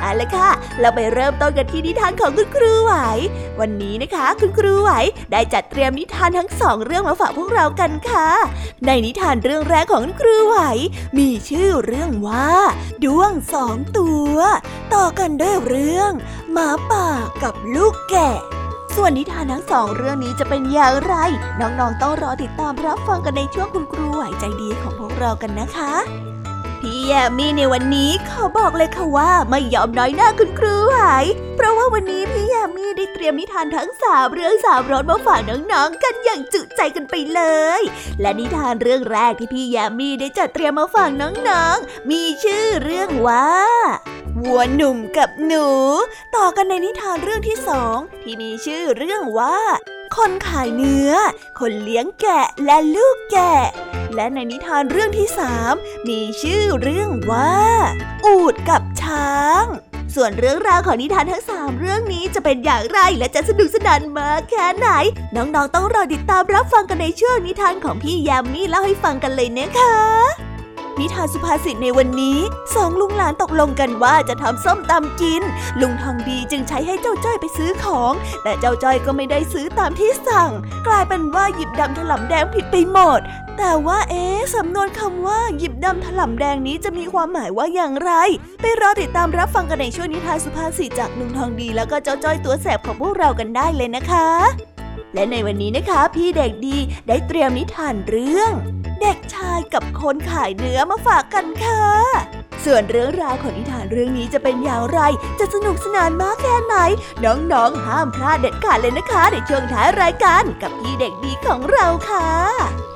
เอาละค่ะ เราไปเริ่มต้นกันที่นิทานของคุณครูไหว วันนี้นะคะ คุณครูไหวได้จัดเตรียมนิทานทั้งสองเรื่องมาฝากพวกเรากันค่ะ ในนิทานเรื่องแรกของคุณครูไหว มีชื่อเรื่องว่าด้วงสองตัว ต่อกันด้วยเรื่องหมาป่ากับลูกแกะส่วนนิทานทั้งสองเรื่องนี้จะเป็นอย่างไร น้องๆต้องรอติดตามรับฟังกันในช่วงคุณครูไหวใจดีของพวกเรากันนะคะ พี่แยมมี่ในวันนี้ขอบอกเลยค่ะว่าไม่ยอมน้อยหน้าคุณครูไหวเพราะว่าวันนี้พี่แยมมี่ได้เตรียมนิทานทั้งสามเรื่องสามรสมาฝากน้องๆกันอย่างจุใจกันไปเลย และนิทานเรื่องแรกที่พี่แยมมี่ได้จัดเตรียมมาฝากน้องๆ มีชื่อเรื่องว่าวัวหนุ่มกับหนู ต่อกันในนิทานเรื่องที่สองที่มีชื่อเรื่องว่า คนขายเนื้อ คนเลี้ยงแกะและลูกแกะ และในนิทานเรื่องที่สามมีชื่อเรื่องว่า อูดกับช้าง ส่วนเรื่องราวของนิทานทั้งสามเรื่องนี้จะเป็นอย่างไรและจะสนุกสนานมากแค่ไหน น้องๆต้องรอติดตามรับฟังกันในช่วงนิทานของพี่ยามีเล่าให้ฟังกันเลยนะคะ นิทานสุภาษิตในวันนี้สองลุงหลานตกลงกันว่าจะทำส้มตำกิน ลุงทองดีจึงใช้ให้เจ้าจ้อยไปซื้อของ แต่เจ้าจ้อยก็ไม่ได้ซื้อตามที่สั่ง กลายเป็นว่าหยิบดำถลำแดงผิดไปหมด แต่ว่าเอ๊ะสำนวนคำว่าหยิบดำถลำแดงนี้จะมีความหมายว่าอย่างไร ไปรอติดตามรับฟังกันในช่วงนิทานสุภาษิตจากลุงทองดี แล้วก็เจ้าจ้อยตัวแสบของพวกเรากันได้เลยนะคะ และในวันนี้นะคะ พี่เด็กดีได้เตรียมนิทานเรื่อง เด็กชายกับคนขายเนื้อมาฝากกันค่ะ ส่วนเรื่องราวของนิทานเรื่องนี้จะเป็นอย่างไร จะสนุกสนานมากแค่ไหน น้องๆ ห้ามพลาดเด็ดขาดเลยนะคะ ในช่วงท้ายรายการกับพี่เด็กดีของเราค่ะ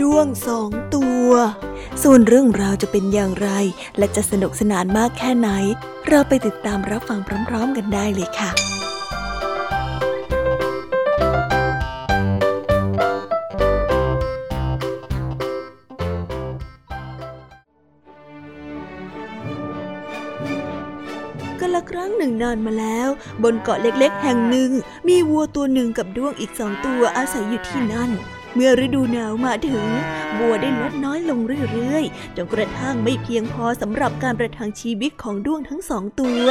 ด้วงสองตัว ส่วนเรื่องราวจะเป็นอย่างไร และจะสนุกสนานมากแค่ไหน เราไปติดตามรับฟังพร้อม ๆ กันได้เลยค่ะกันละครั้งหนึ่งนานมาแล้ว บนเกาะเล็กๆ แห่งหนึ่ง มีวัวตัวหนึ่งกับด้วงอีกสองตัวอาศัยอยู่ที่นั่น เมื่อฤดูหนาวมาถึง บัวได้ลดน้อยลงเรื่อยๆจนกระทั่งไม่เพียงพอสำหรับการประทังชีวิตของด้วงทั้งสองตัว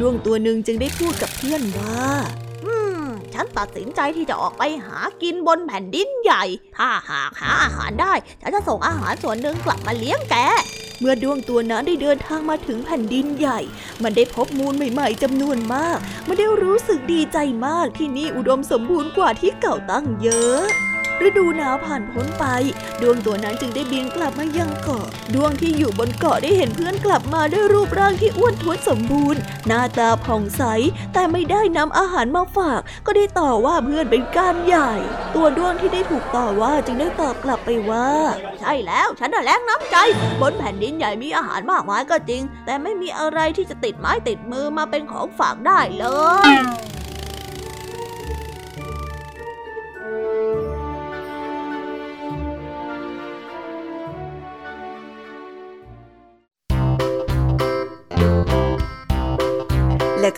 ด้วงตัวหนึ่งจึงได้พูดกับเพื่อนว่าฉันตัดสินใจที่จะออกไปหากินบนแผ่นดินใหญ่ ถ้าหากหาอาหารได้ ฉันจะส่งอาหารส่วนหนึ่งกลับมาเลี้ยงแกเมื่อดวงตัวนั้นได้เดินทางมาถึงแผ่นดินใหญ่ มันได้พบมูลใหม่ ๆจำนวนมาก มันได้รู้สึกดีใจมากที่นี่อุดมสมบูรณ์กว่าที่เก่าตั้งเยอะ ฤดูหนาวผ่านพ้นไป ดวงตัวนั้นจึงได้บินกลับมายังเกาะ ดวงที่อยู่บนเกาะได้เห็นเพื่อนกลับมาด้วยรูปร่างที่อ้วนท้วนสมบูรณ์ หน้าตาผ่องใส แต่ไม่ได้นำอาหารมาฝาก ก็ได้ต่อว่าเพื่อนเป็นการใหญ่ ตัวดวงที่ได้ถูกต่อว่าจึงได้ตอบกลับไปว่า ใช่แล้วฉันน่ะแรงน้ำใจ บนแผ่นดินใหญ่มีอาหารมากมายก็จริง แต่ไม่มีอะไรที่จะติดไม้ติดมือมาเป็นของฝากได้เลย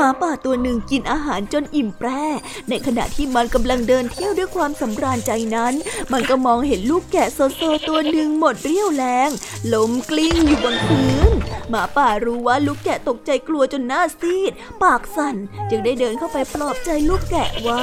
มาป่าตัวหนึ่งกินอาหารจนอิ่มแปร่ในขณะที่มันกำลังเดินเที่ยวด้วยความสำราญใจนั้น มันก็มองเห็นลูกแกะโซโซตัวหนึ่งหมดเรี่ยวแรงล้มกลิ้งอยู่บนพื้นหมาป่ารู้ว่าลูกแกะตกใจกลัวจนหน้าซีด ปากสั่นจึงได้เดินเข้าไปปลอบใจลูกแกะว่า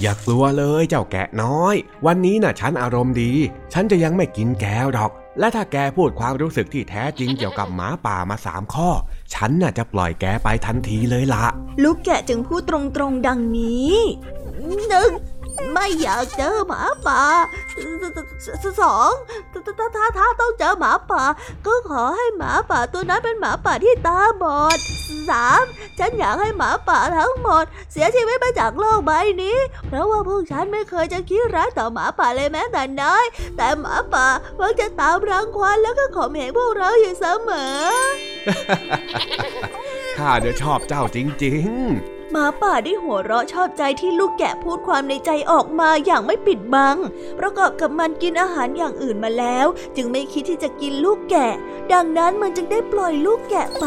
อย่ากลัวเลยเจ้าแกะน้อย วันนี้น่ะฉันอารมณ์ดี ฉันจะยังไม่กินแกหรอก และถ้าแกพูดความรู้สึกที่แท้จริงเกี่ยวกับหมาป่ามาสามข้อ ฉันน่ะจะปล่อยแกไปทันทีเลยละ ลูกแกะจึงพูดตรงๆดังนี้หนึ่ง ไม่อยากเจอหมาป่าสองถ้าถ้าถ้าต้องเจอหมาป่า ก็ขอให้หมาป่าตัวนั้นเป็นหมาป่าที่ตาบอดสามฉันอยากให้หมาป่าทั้งหมด เสียชีวิตไปจากโลกใบนี้ เพราะว่าพวกฉันไม่เคยจะคิดร้ายต่อหมาป่าเลยแม้แต่น้อย แต่หมาป่าเพิ่งจะตามรังควานแล้วก็ข่มเหงพวกเราอยู่เสมอข้าจะชอบเจ้าจริง ๆ มาป่าได้หัวเราะชอบใจที่ลูกแกะพูดความในใจออกมาอย่างไม่ปิดบัง ประกอบกับมันกินอาหารอย่างอื่นมาแล้ว จึงไม่คิดที่จะกินลูกแกะ ดังนั้นมันจึงได้ปล่อยลูกแกะไป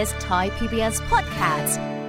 this Thai PBS Podcast.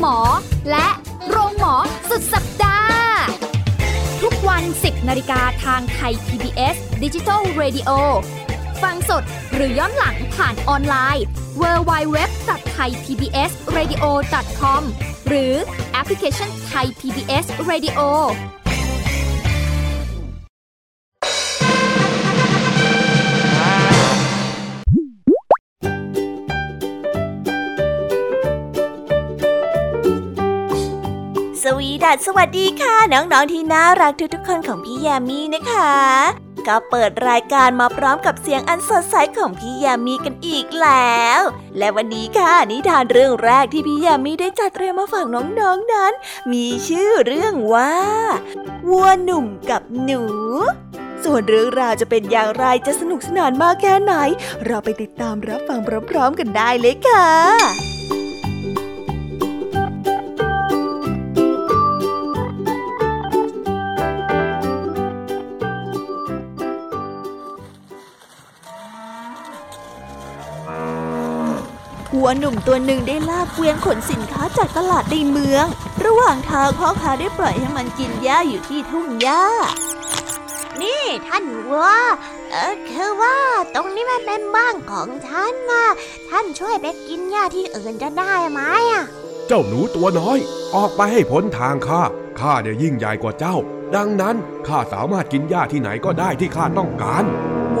หมอ และโรงหมอสุดสัปดาห์ ทุกวัน 10นาฬิกาทางไทย PBS Digital Radio ฟังสดหรือย้อนหลังผ่านออนไลน์ www.thaipbsradio.com หรือแอปพลิเคชัน Thai PBS Radio วีดัสสวัสดีค่ะ น้องๆที่น่ารักทุกๆคนของพี่แยามีนะคะ ก็เปิดรายการมาพร้อมกับเสียงอันสดใสของพี่แยามีกันอีกแล้ว และวันนี้ค่ะนิทานเรื่องแรกที่พี่แยามีได้จัดเตรียมมาฝากน้องๆนนั้น มีชื่อเรื่องว่าวัวหนุ่มกับหนูส่วนเรื่องราวจะเป็นอย่างไรจะสนุกสนานมากแค่ไหน เราไปติดตามรับฟังพร้อมๆกันได้เลยค่ะ หัวหนุ่มตัวหนึ่งได้ลากเกวียนขนสินค้าจากตลาดในเมือง ระหว่างทางพ่อค้าได้ปล่อยให้มันกินหญ้าอยู่ที่ทุ่งหญ้า นี่ท่านวัวเออคือว่าตรงนี้มันเป็นบ้านของฉันนะท่านช่วยไปกินหญ้าที่อื่นจะได้ไหมอะ เจ้าหนูตัวน้อย ออกไปให้พ้นทางข้าข้าเนี่ยยิ่งใหญ่กว่าเจ้า ดังนั้นข้าสามารถกินหญ้าที่ไหนก็ได้ที่ข้าต้องการ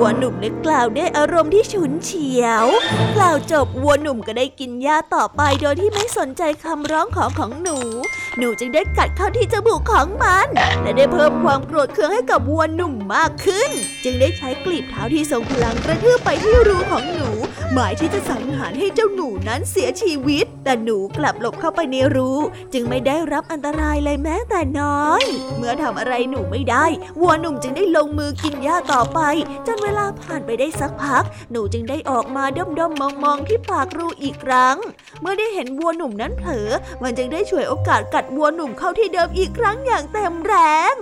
วัวหนุ่มได้กล่าวด้วยอารมณ์ที่ฉุนเฉียว กล่าวจบวัวหนุ่มก็ได้กินหญ้าต่อไปโดยที่ไม่สนใจคำร้องขอของหนู หนูจึงได้กัดเข้าที่จมูกของมัน และได้เพิ่มความโกรธเคืองให้กับวัวหนุ่มมากขึ้น จึงได้ใช้กลีบเท้าที่ทรงพลังกระทืบไปที่รูของหนู หมายที่จะสังหารให้เจ้าหนูนั้นเสียชีวิต แต่หนูกลับหลบเข้าไปในรูจึงไม่ได้รับอันตรายเลยแม้แต่น้อย เมื่อทำอะไรหนูไม่ได้ วัวหนุ่มจึงได้ลงมือกินหญ้าต่อไปจนเวลาผ่านไปได้สักพัก หนูจึงได้ออกมาด้อมด้อมมองมองๆที่ปากรูอีกครั้ง เมื่อได้เห็นวัวหนุ่มนั้นเผลอ มันจึงได้ฉวยโอกาสกัดวัวหนุ่มเข้าที่เดิมอีกครั้งอย่างเต็มแรง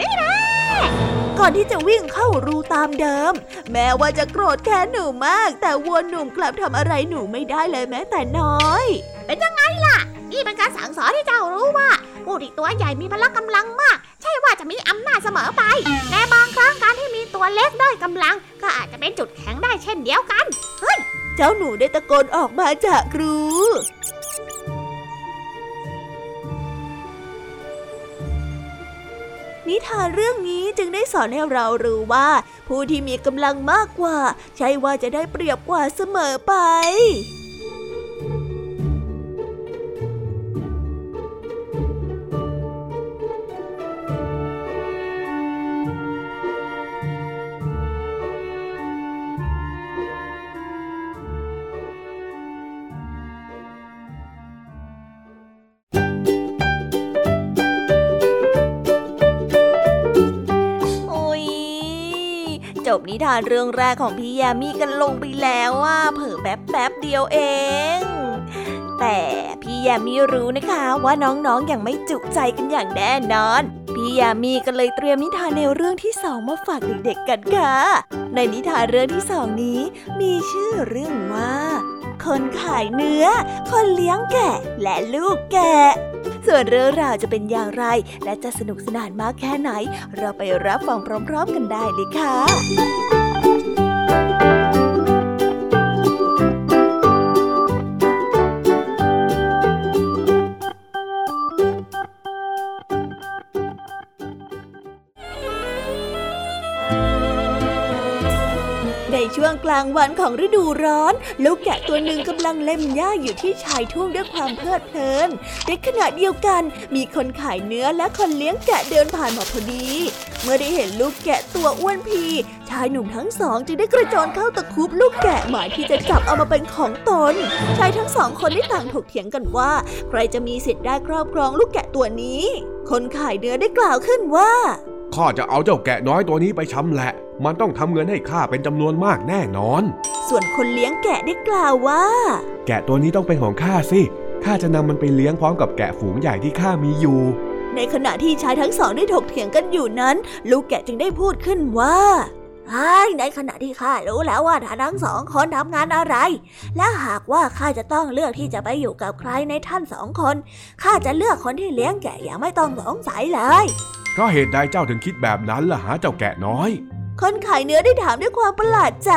นี่นะ ก่อนที่จะวิ่งเข้ารูตามเดิม แม้ว่าจะโกรธแค้นหนูมาก แต่วัวหนุ่มกลับทำอะไรหนูไม่ได้เลยแม้แต่น้อย เป็นยังไงล่ะ นี่เป็นการสั่งสอนให้เจ้ารู้ว่าผู้ที่ตัวใหญ่มีพละกำลังมาก ใช่ว่าจะมีอำนาจเสมอไป แต่บางครั้งการที่มีตัวเล็กด้อยกำลัง ก็อาจจะเป็นจุดแข็งได้เช่นเดียวกันเจ้าหนูได้ตะโกนออกมาจากรู นิทานเรื่องนี้จึงได้สอนให้เรารู้ว่า ผู้ที่มีกำลังมากกว่า ใช่ว่าจะได้เปรียบกว่าเสมอไป บนิทานเรื่องแรกของพี่ยามีกันลงไปแล้วว่าเผอแป๊บแป๊บเดียวเอง แต่พี่ยามีรู้นะคะว่าน้องๆออย่างไม่จุใจกันอย่างแน่นอน พี่ยามีก็เลยเตรียมนิทานแนวเรื่องที่สองมาฝากเด็กๆกันค่ะ ในนิทานเรื่องที่สองนี้ มีชื่อเรื่องว่า คนขายเนื้อ คนเลี้ยงแกะและลูกแกะ ส่วนเรื่องราวจะเป็นอย่างไร และจะสนุกสนานมากแค่ไหน เราไปรับฟังพร้อม ๆ กันได้เลยค่ะางวันของฤดูร้อน ลูกแกะตัวหนึ่งกำลังเล่มหญ้าอยู่ที่ชายทุ่งด้วยความเพลิดเพลิน ในขณะเดียวกันมีคนขายเนื้อและคนเลี้ยงแกะเดินผ่านมาพอดี เมื่อได้เห็นลูกแกะตัวอ้วนพี ชายหนุ่มทั้งสองจึงได้กระโจนเข้าตะคุบลูกแกะหมายที่จะจับเอามาเป็นของตน ชายทั้งสองคนได้ต่างถกเถียงกันว่า ใครจะมีสิทธิ์ได้ครอบครองลูกแกะตัวนี้ คนขายเนื้อได้กล่าวขึ้นว่าข้าจะเอาเจ้าแกะน้อยตัวนี้ไปชำแหละ มันต้องทำเงินให้ข้าเป็นจำนวนมากแน่นอน ส่วนคนเลี้ยงแกะได้กล่าวว่า แกะตัวนี้ต้องเป็นของข้าสิข้าจะนำมันไปเลี้ยงพร้อมกับแกะฝูงใหญ่ที่ข้ามีอยู่นในขณะที่ชายทั้งสองได้ถกเถียงกันอยู่นั้น ลูกแกะจึงได้พูดขึ้นว่าไอ้ในขณะที่ข้ารู้แล้วว่าท่านทั้งสองคนทำงานอะไร และหากว่าข้าจะต้องเลือกที่จะไปอยู่กับใครในท่านสองคน ข้าจะเลือกคนที่เลี้ยงแกะอย่างไม่ต้องสงสัยเลย เพราะเหตุใดเจ้าถึงคิดแบบนั้นล่ะฮะเจ้าแกะน้อย คนขายเนื้อได้ถามด้วยความประหลาดใจ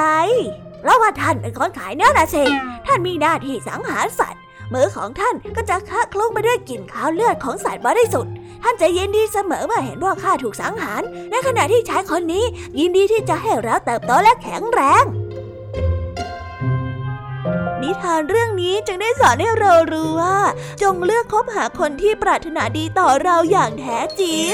เพราะว่าท่านเป็นคนขายเนื้อนะสิท่านมีหน้าที่สังหารสัตว์มือของท่านก็จะคะคลุ้งไปด้วยกลิ่นขาวเลือดของสัตว์บริสุทธิ์ท่านจะยินดีเสมอเมื่อเห็นว่าข้าถูกสังหาร ในขณะที่ชายคนนี้ยินดีที่จะให้เราเติบโตและแข็งแรง นิทานเรื่องนี้จึงได้สอนให้เรารู้ว่า จงเลือกคบหาคนที่ปรารถนาดีต่อเราอย่างแท้จริง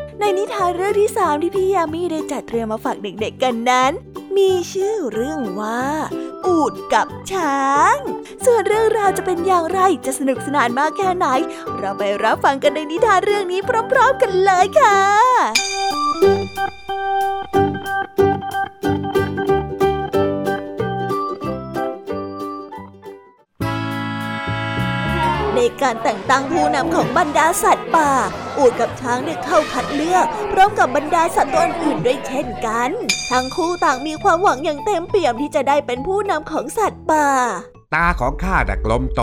ในนิทานเรื่องที่สามที่พี่ยามีได้จัดเตรียมมาฝากเด็กๆกันนั้น มีชื่อเรื่องว่า อูดกับช้าง ส่วนเรื่องราวจะเป็นอย่างไรจะสนุกสนานมากแค่ไหน เราไปรับฟังกันในนิทานเรื่องนี้พร้อมๆกันเลยค่ะ ในการแต่งตั้งผู้นำของบรรดาสัตว์ป่า อูดกับช้างได้เข้าคัดเลือก พร้อมกับบรรดาสัตว์ตัวอื่นด้วยเช่นกัน ทั้งคู่ต่างมีความหวังอย่างเต็มเปี่ยมที่จะได้เป็นผู้นำของสัตว์ป่าตาของข้าดักลมโต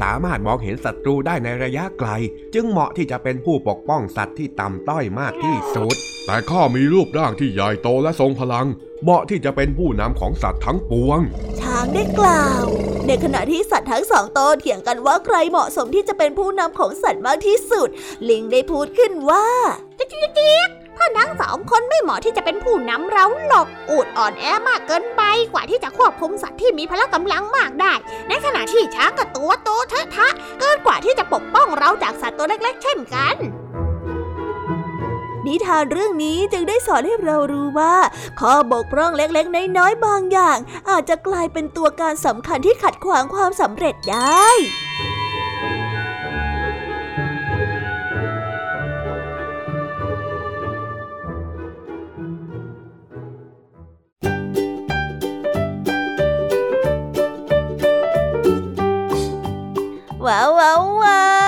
สามารถมองเห็นศัตรูได้ในระยะไกล จึงเหมาะที่จะเป็นผู้ปกป้องสัตว์ที่ต่ำต้อยมากที่สุด แต่ข้ามีรูปร่างที่ใหญ่โตและทรงพลัง เหมาะที่จะเป็นผู้นำของสัตว์ทั้งปวง ช้างได้กล่าว ในขณะที่สัตว์ทั้งสองโตเถียงกันว่าใครเหมาะสมที่จะเป็นผู้นำของสัตว์มากที่สุด ลิงได้พูดขึ้นว่าจิ๊กจิ๊กท่านทั้งสองคนไม่เหมาะที่จะเป็นผู้นำเราหรอกอูดอ่อนแอมากเกินไปกว่าที่จะควบคุมสัตว์ที่มีพละกำลังมากได้ ในขณะที่ช้างกับตัวโตเทอะทะ เกินกว่าที่จะปกป้องเราจากสัตว์ตัวเล็ก ๆ เช่นกัน นิทานเรื่องนี้จึงได้สอนให้เรารู้ว่า ข้อบกพร่องเล็กๆ น้อยๆ บางอย่าง อาจจะกลายเป็นตัวการสำคัญที่ขัดขวางความสำเร็จได้ว้าวว้าว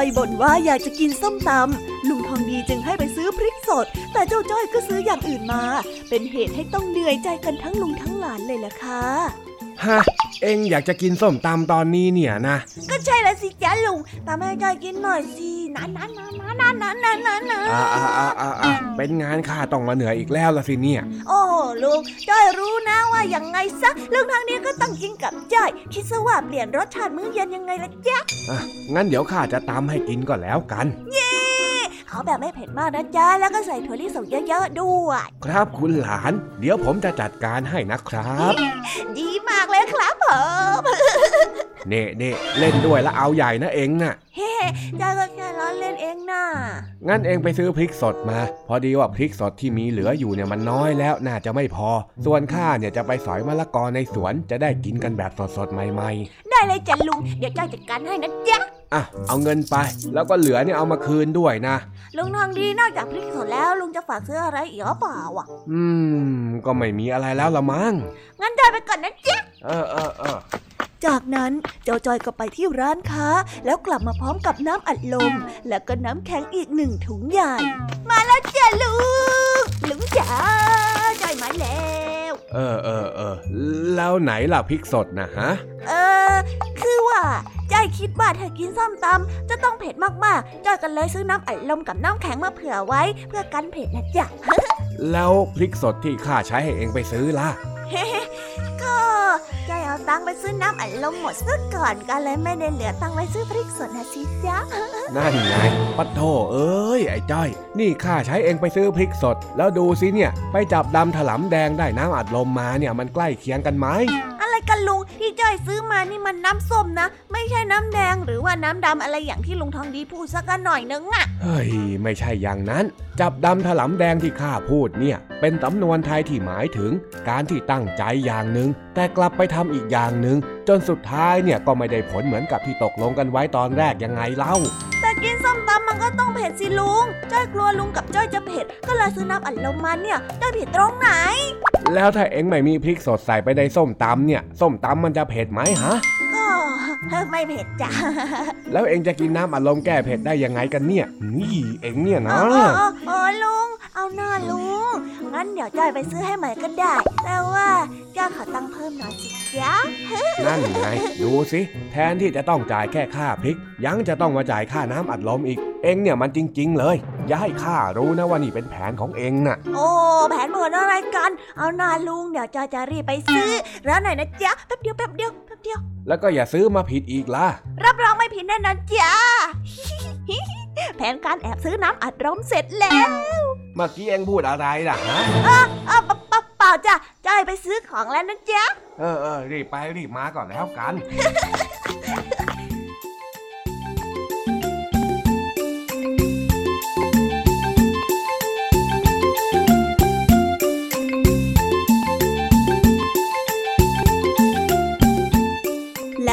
อยบ่นว่าอยากจะกินส้มตำลุงทองดีจึงให้ไปซื้อพริกสด แต่เจ้าจ้อยก็ซื้ออย่างอื่นมา เป็นเหตุให้ต้องเหนื่อยใจกันทั้งลุงทั้งหลานเลยล่ะค่ะฮะเอ็งอยากจะกินส้มตำตอนนี้เนี่ยนะ ก็ใช่ละสิจ้าลุงตามให้จอยกินหน่อยสิ นั้นนั้นนั้นนั้นนั้นนั้นอ่าอ่าอ่าอ่าเป็นงานข้าต้องมาเหนื่อยอีกแล้วละสิเนี่ย โอ้ลูกจ้อยรู้นะว่าอย่างไงซะเรื่องทางนี้ก็ต้องกินกับจ้อยคิดซะว่าเปลี่ยนรสชาติมื้อเย็นยังไงละจ๊ะอะงั้นเดี๋ยวข้าจะตามให้กินก็แล้วกัน เย้ขาแบบไม่เผ็ดมากนะจ๊ะแล้วก็ใส่ถั่วลิสงเยอะๆด้วย ครับคุณหลาน เดี๋ยวผมจะจัดการให้นะครับ ดีมากเลยครับผมเน่เน่เล่นด้วยแล้วเอาใหญ่นะเองน่ะ เฮ้จ้าก็ งั้นเองไปซื้อพริกสดมา พอดีว่าพริกสดที่มีเหลืออยู่เนี่ยมันน้อยแล้วน่าจะไม่พอ ส่วนข้าเนี่ยจะไปสอยมะละกอในสวนจะได้กินกันแบบสดๆใหม่ๆ ได้เลยจ้ะลุง เดี๋ยวจอยจัดการให้นะจ๊ะ อะเอาเงินไป แล้วก็เหลือเนี่ยเอามาคืนด้วยนะ ลุงทองดีนอกจากพริกสดแล้ว ลุงจะฝากซื้ออะไรอีกหรือเปล่าอะ อืม ก็ไม่มีอะไรแล้วละมั้ง งั้นจอยไปก่อนนะจ๊ะเออเออเออจากนั้นเจ้าจอยก็ไปที่ร้านค้า แล้วกลับมาพร้อมกับน้ำอัดลม แล้วก็น้ำแข็งอีกหนึ่งถุงใหญ่ มาแล้วจ้ะลุงลุงจ๋าจอยมาแล้ว เออเออเออแล้วไหนล่ะพริกสดนะฮะ เออ คือว่าจอยคิดว่าถ้ากินส้มตำจะต้องเผ็ดมากๆจอยก็เลยซื้อน้ำอัดลมกับน้ำแข็งมาเผื่อไว้ เพื่อกันเผ็ดนะจ๊ะแล้วพริกสดที่ข้าใช้ให้เองไปซื้อล่ะ ก็จอยเอาตังค์ไปซื้อน้ำอัดลมหมดซะก่อนก็เลยไม่ได้เหลือตังค์ไว้ซื้อพริกสดนะสิจ๊ะนั่นไงปัดโทเอ้ยไอ้จ้อย นี่ข้าใช้เองไปซื้อพริกสด แล้วดูสิเนี่ย ไปจับดำถลำแดงได้น้ำอัดลมมาเนี่ยมันใกล้เคียงกันไหมอะไรกันลุงที่จอยซื้อมานี่มันน้ำส้มนะ ไม่ใช่น้ำแดงหรือว่าน้ำดำอะไรอย่างที่ลุงทองดีพูดสักหน่อยนึงอะเฮ้ยไม่ใช่อย่างนั้น จับดำถลำแดงที่ข้าพูดเนี่ย เป็นสำนวนไทยที่หมายถึง การที่ตั้งใจอย่างหนึ่งแต่กลับไปทำอีกอย่างหนึ่งจนสุดท้ายเนี่ยก็ไม่ได้ผลเหมือนกับที่ตกลงกันไว้ตอนแรกยังไงเล่า แต่กินส้มตำมันก็ต้องเผ็ดสิลุงจ้อยกลัวลุงกับจ้อยจะเผ็ด ก็เลยซื้อน้ำอัดลมมาเนี่ยจ้อยผิดตรงไหน แล้วถ้าเอ็งไม่มีพริกสดใส่ไปในส้มตำเนี่ย ส้มตำมันจะเผ็ดไหมฮะก็ไม่เผ็ดจ้ะ แล้วเอ็งจะกินน้ำอัดลมแก้เผ็ดได้ยังไงกันเนี่ย นี่เอ็งเนี่ยนะอ๋ออ๋ออ๋อลุง เอาหน้าลุง งั้นเดี๋ยวจ้อยไปซื้อให้ใหม่ก็ได้ แต่ว่าจ้อยขอตังค์เพิ่มหน่อยสิจ๊ะนั่นไง ดูสิ แทนที่จะต้องจ่ายแค่ค่าพริก ยังจะต้องมาจ่ายค่าน้ำอัดลมอีก เอ็งเนี่ยมันจริง ๆ เลย อย่าให้ข้ารู้นะว่านี่เป็นแผนของเอ็งน่ะ โอ้แผนเปิดอะไรกัน เอาหน้าลุงเดี๋ยวจ้อยจะรีบไปซื้อ ร้านไหนนะจ๊ะแป๊บเดียวแป๊บเดียวแป๊บเดียว แล้วก็อย่าซื้อมาผิดอีกล่ะ รับรองไม่ผิดแน่นอนจ้าแผนการแอบซื้อน้ำอัดลมเสร็จแล้ว เมื่อกี้เอ็งพูดอะไรล่ะฮะอ้าวเปล่าเปล่าเปล่าจ้ะจ้อยไปซื้อของแล้วนะจ๊ะ เออเออรีบไปรีบมาก่อนแล้วกัน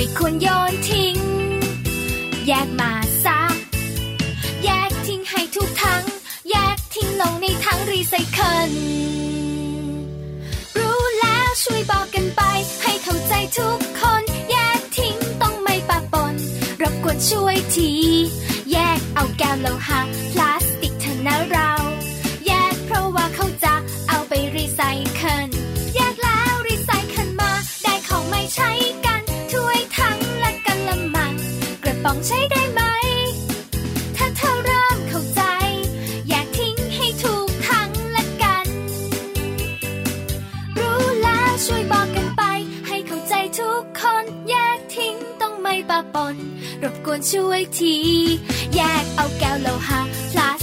ไม่ควรโยนทิ้ง แยกมาซะ แยกทิ้งให้ทุกทั้ง แยกทิ้งลงในทั้งรีไซเคิล รู้แล้วช่วยบอกกันไป ให้เข้าใจทุกคน แยกทิ้งต้องไม่ปะปนรบกวนช่วยที แยกเอาแก้วโลหะพลา ใช้ได้ไหม ถ้าเธอเริ่มเข้าใจ อย่ทิ้งให้ถูกทางละกัน รู้แล้วช่วยบอกกันไป ให้เข้าใจทุกคนแยกทิ้งต้องไม่ปะปน รบกวนช่วยที แยกเอาแก้วโลหะพลาส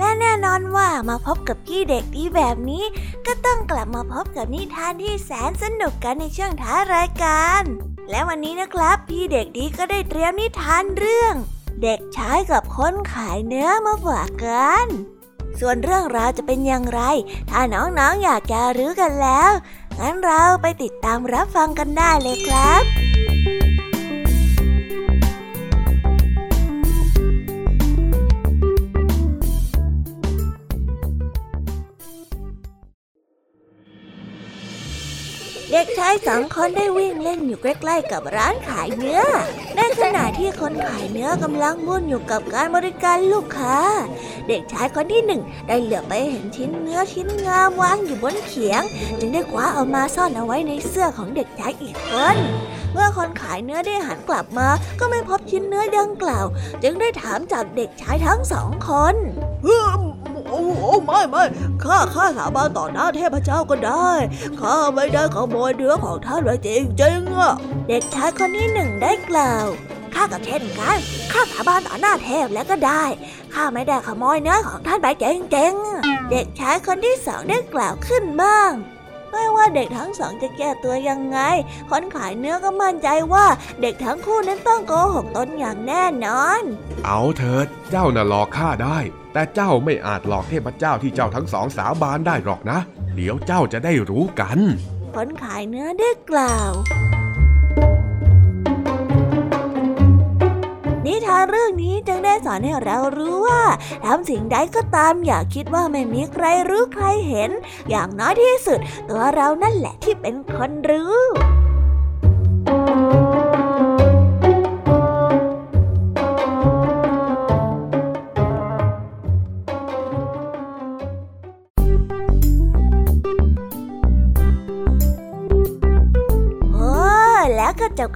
และแน่นอนว่ามาพบกับพี่เด็กดีแบบนี้ ก็ต้องกลับมาพบกับนิทานที่แสนสนุกกันในช่วงท้ารายการ และวันนี้นะครับ พี่เด็กดีก็ได้เตรียมนิทานเรื่อง เด็กชายกับคนขายเนื้อมาฝากกัน ส่วนเรื่องราวจะเป็นอย่างไร ถ้าน้องๆออยากจะรู้กันแล้ว งั้นเราไปติดตามรับฟังกันได้เลยครับ เด็กชายสองคนได้วิ่งเล่นอยู่ใกล้ๆกับร้านขายเนื้อ ในขณะที่คนขายเนื้อกำลังมุ่นอยู่กับการบริการลูกค้า เด็กชายคนที่หนึ่งได้เหลือไปเห็นชิ้นเนื้อชิ้นงามวางอยู่บนเขียง จึงได้คว้าเอามาซ่อนเอาไว้ในเสื้อของเด็กชายอีกคนเมื่อคนขายเนื้อได้หันกลับมา ก็ไม่พบชิ้นเนื้อดังกล่าว จึงได้ถามจากเด็กชายทั้งสองคน โอ้โหไม่ไม่ข้าข้าสาบานต่อหน้าเทพเจ้าก็ได้ข้าไม่ได้ขโมยเนื้อของท่านเลยจริงจริงอะเด็กชายคนที่หนึ่งได้กล่าวข้าก็เช่นกันข้าสาบานต่อหน้าเทพแล้วก็ได้ข้าไม่ได้ขโมยเนื้อของท่านไปจริงจริงเด็กชายคนที่สองได้กล่าวขึ้นบ้างไม่ว่าเด็กทั้งสองจะแก้ตัวยังไง คนขายเนื้อก็มั่นใจว่าเด็กทั้งคู่นั้นต้องโกหกตนอย่างแน่นอน เอาเถิด เจ้าน่ะหลอกข้าได้ แต่เจ้าไม่อาจหลอกเทพเจ้าที่เจ้าทั้งสองสาบานได้หรอกนะ เดี๋ยวเจ้าจะได้รู้กัน คนขายเนื้อได้กล่าว นิทานเรื่องนี้จึงได้สอนให้เรารู้ว่าทำสิ่งใดก็ตามอย่าคิดว่าไม่มีใครรู้ใครเห็น อย่างน้อยที่สุด ตัวเรานั่นแหละที่เป็นคนรู้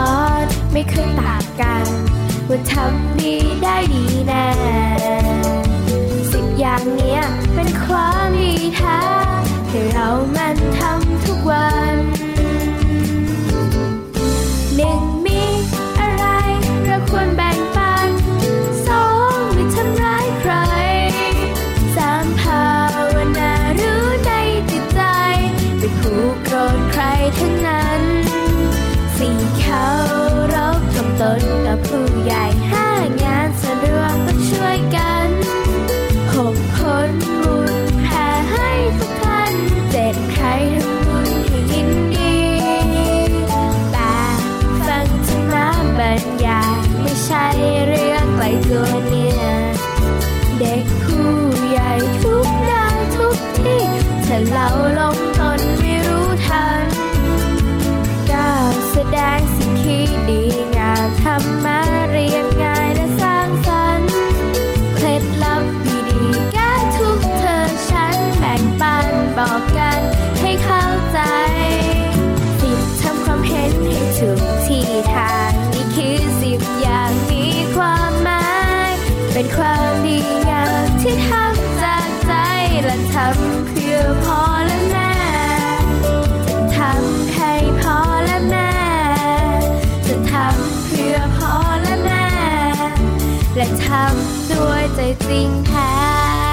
อนไม่เคยต่างกัน ว่าทำดีได้ดีแน่สิบอย่างเนี้ยเป็นความดีแท้ที่เรามันทำทุกวันหนึ่งมีอะไรเราควรแบ่ นกับผู้ใหญ่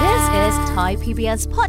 This is Thai PBS Pot.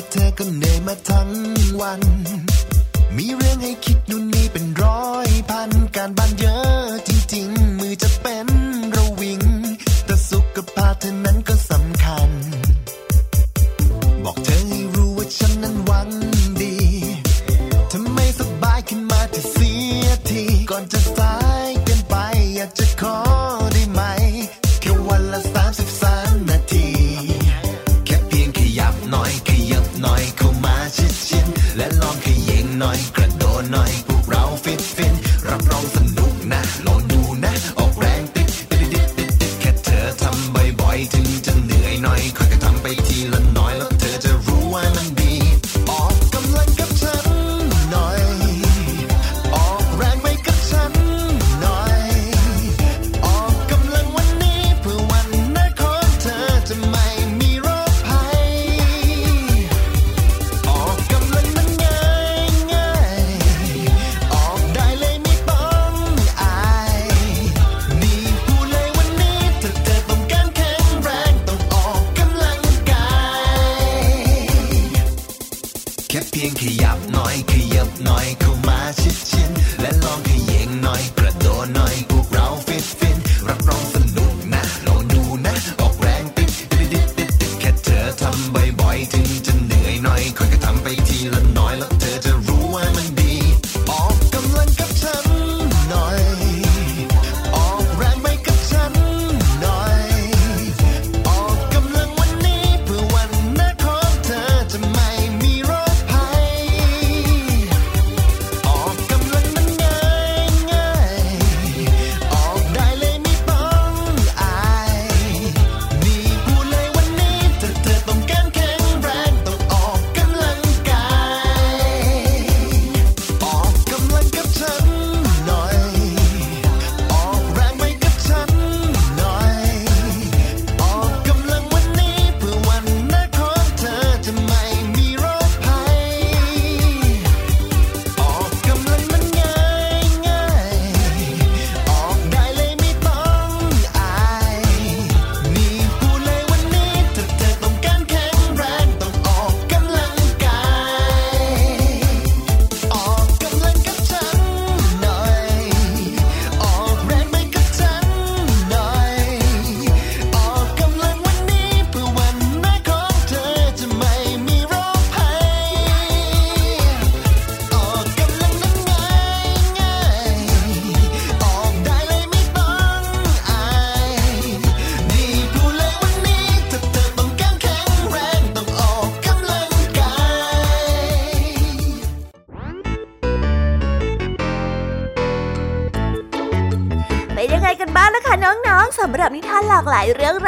ว่าเธอก็เหนื่อยมาทั้งวัน มีเรื่องให้คิดนู่นนี่เป็นร้อยพัน การบ้านเยอะจริงๆ มือจะเป็นระวิง แต่สุขภาพาเธอ